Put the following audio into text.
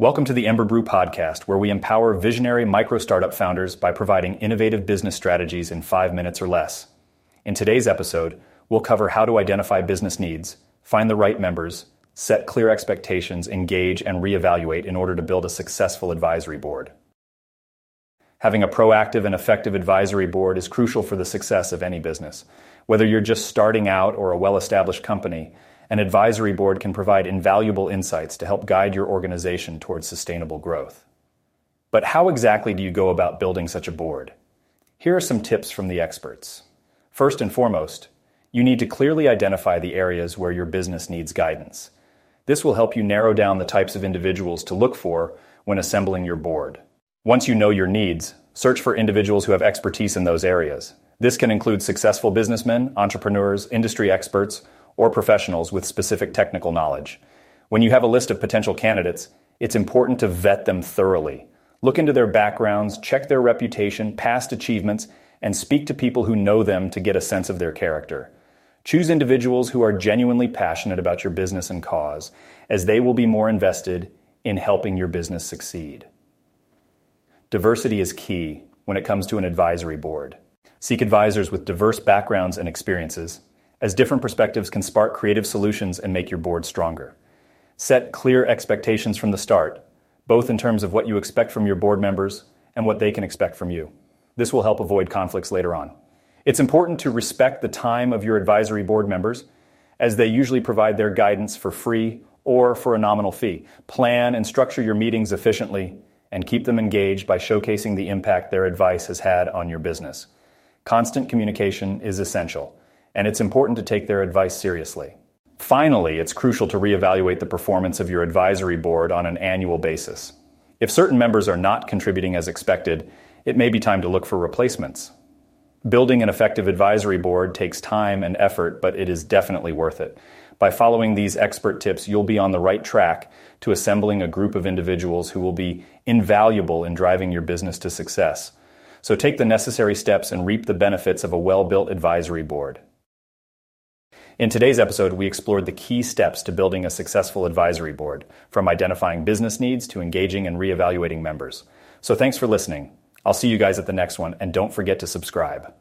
Welcome to the Ember Brew podcast, where we empower visionary micro startup founders by providing innovative business strategies in five minutes or less. In today's episode, we'll cover how to identify business needs, find the right members, set clear expectations, engage, and reevaluate in order to build a successful advisory board. Having a proactive and effective advisory board is crucial for the success of any business. Whether you're just starting out or a well established company, an advisory board can provide invaluable insights to help guide your organization towards sustainable growth. But how exactly do you go about building such a board? Here are some tips from the experts. First and foremost, you need to clearly identify the areas where your business needs guidance. This will help you narrow down the types of individuals to look for when assembling your board. Once you know your needs, search for individuals who have expertise in those areas. This can include successful businessmen, entrepreneurs, industry experts, or professionals with specific technical knowledge. When you have a list of potential candidates, it's important to vet them thoroughly. Look into their backgrounds, check their reputation, past achievements, and speak to people who know them to get a sense of their character. Choose individuals who are genuinely passionate about your business and cause, as they will be more invested in helping your business succeed. Diversity is key when it comes to an advisory board. Seek advisors with diverse backgrounds and experiences as different perspectives can spark creative solutions and make your board stronger. Set clear expectations from the start, both in terms of what you expect from your board members and what they can expect from you. This will help avoid conflicts later on. It's important to respect the time of your advisory board members, as they usually provide their guidance for free or for a nominal fee. Plan and structure your meetings efficiently and keep them engaged by showcasing the impact their advice has had on your business. Constant communication is essential and it's important to take their advice seriously. Finally, it's crucial to reevaluate the performance of your advisory board on an annual basis. If certain members are not contributing as expected, it may be time to look for replacements. Building an effective advisory board takes time and effort, but it is definitely worth it. By following these expert tips, you'll be on the right track to assembling a group of individuals who will be invaluable in driving your business to success. So take the necessary steps and reap the benefits of a well built advisory board. In today's episode, we explored the key steps to building a successful advisory board, from identifying business needs to engaging and reevaluating members. So thanks for listening. I'll see you guys at the next one, and don't forget to subscribe.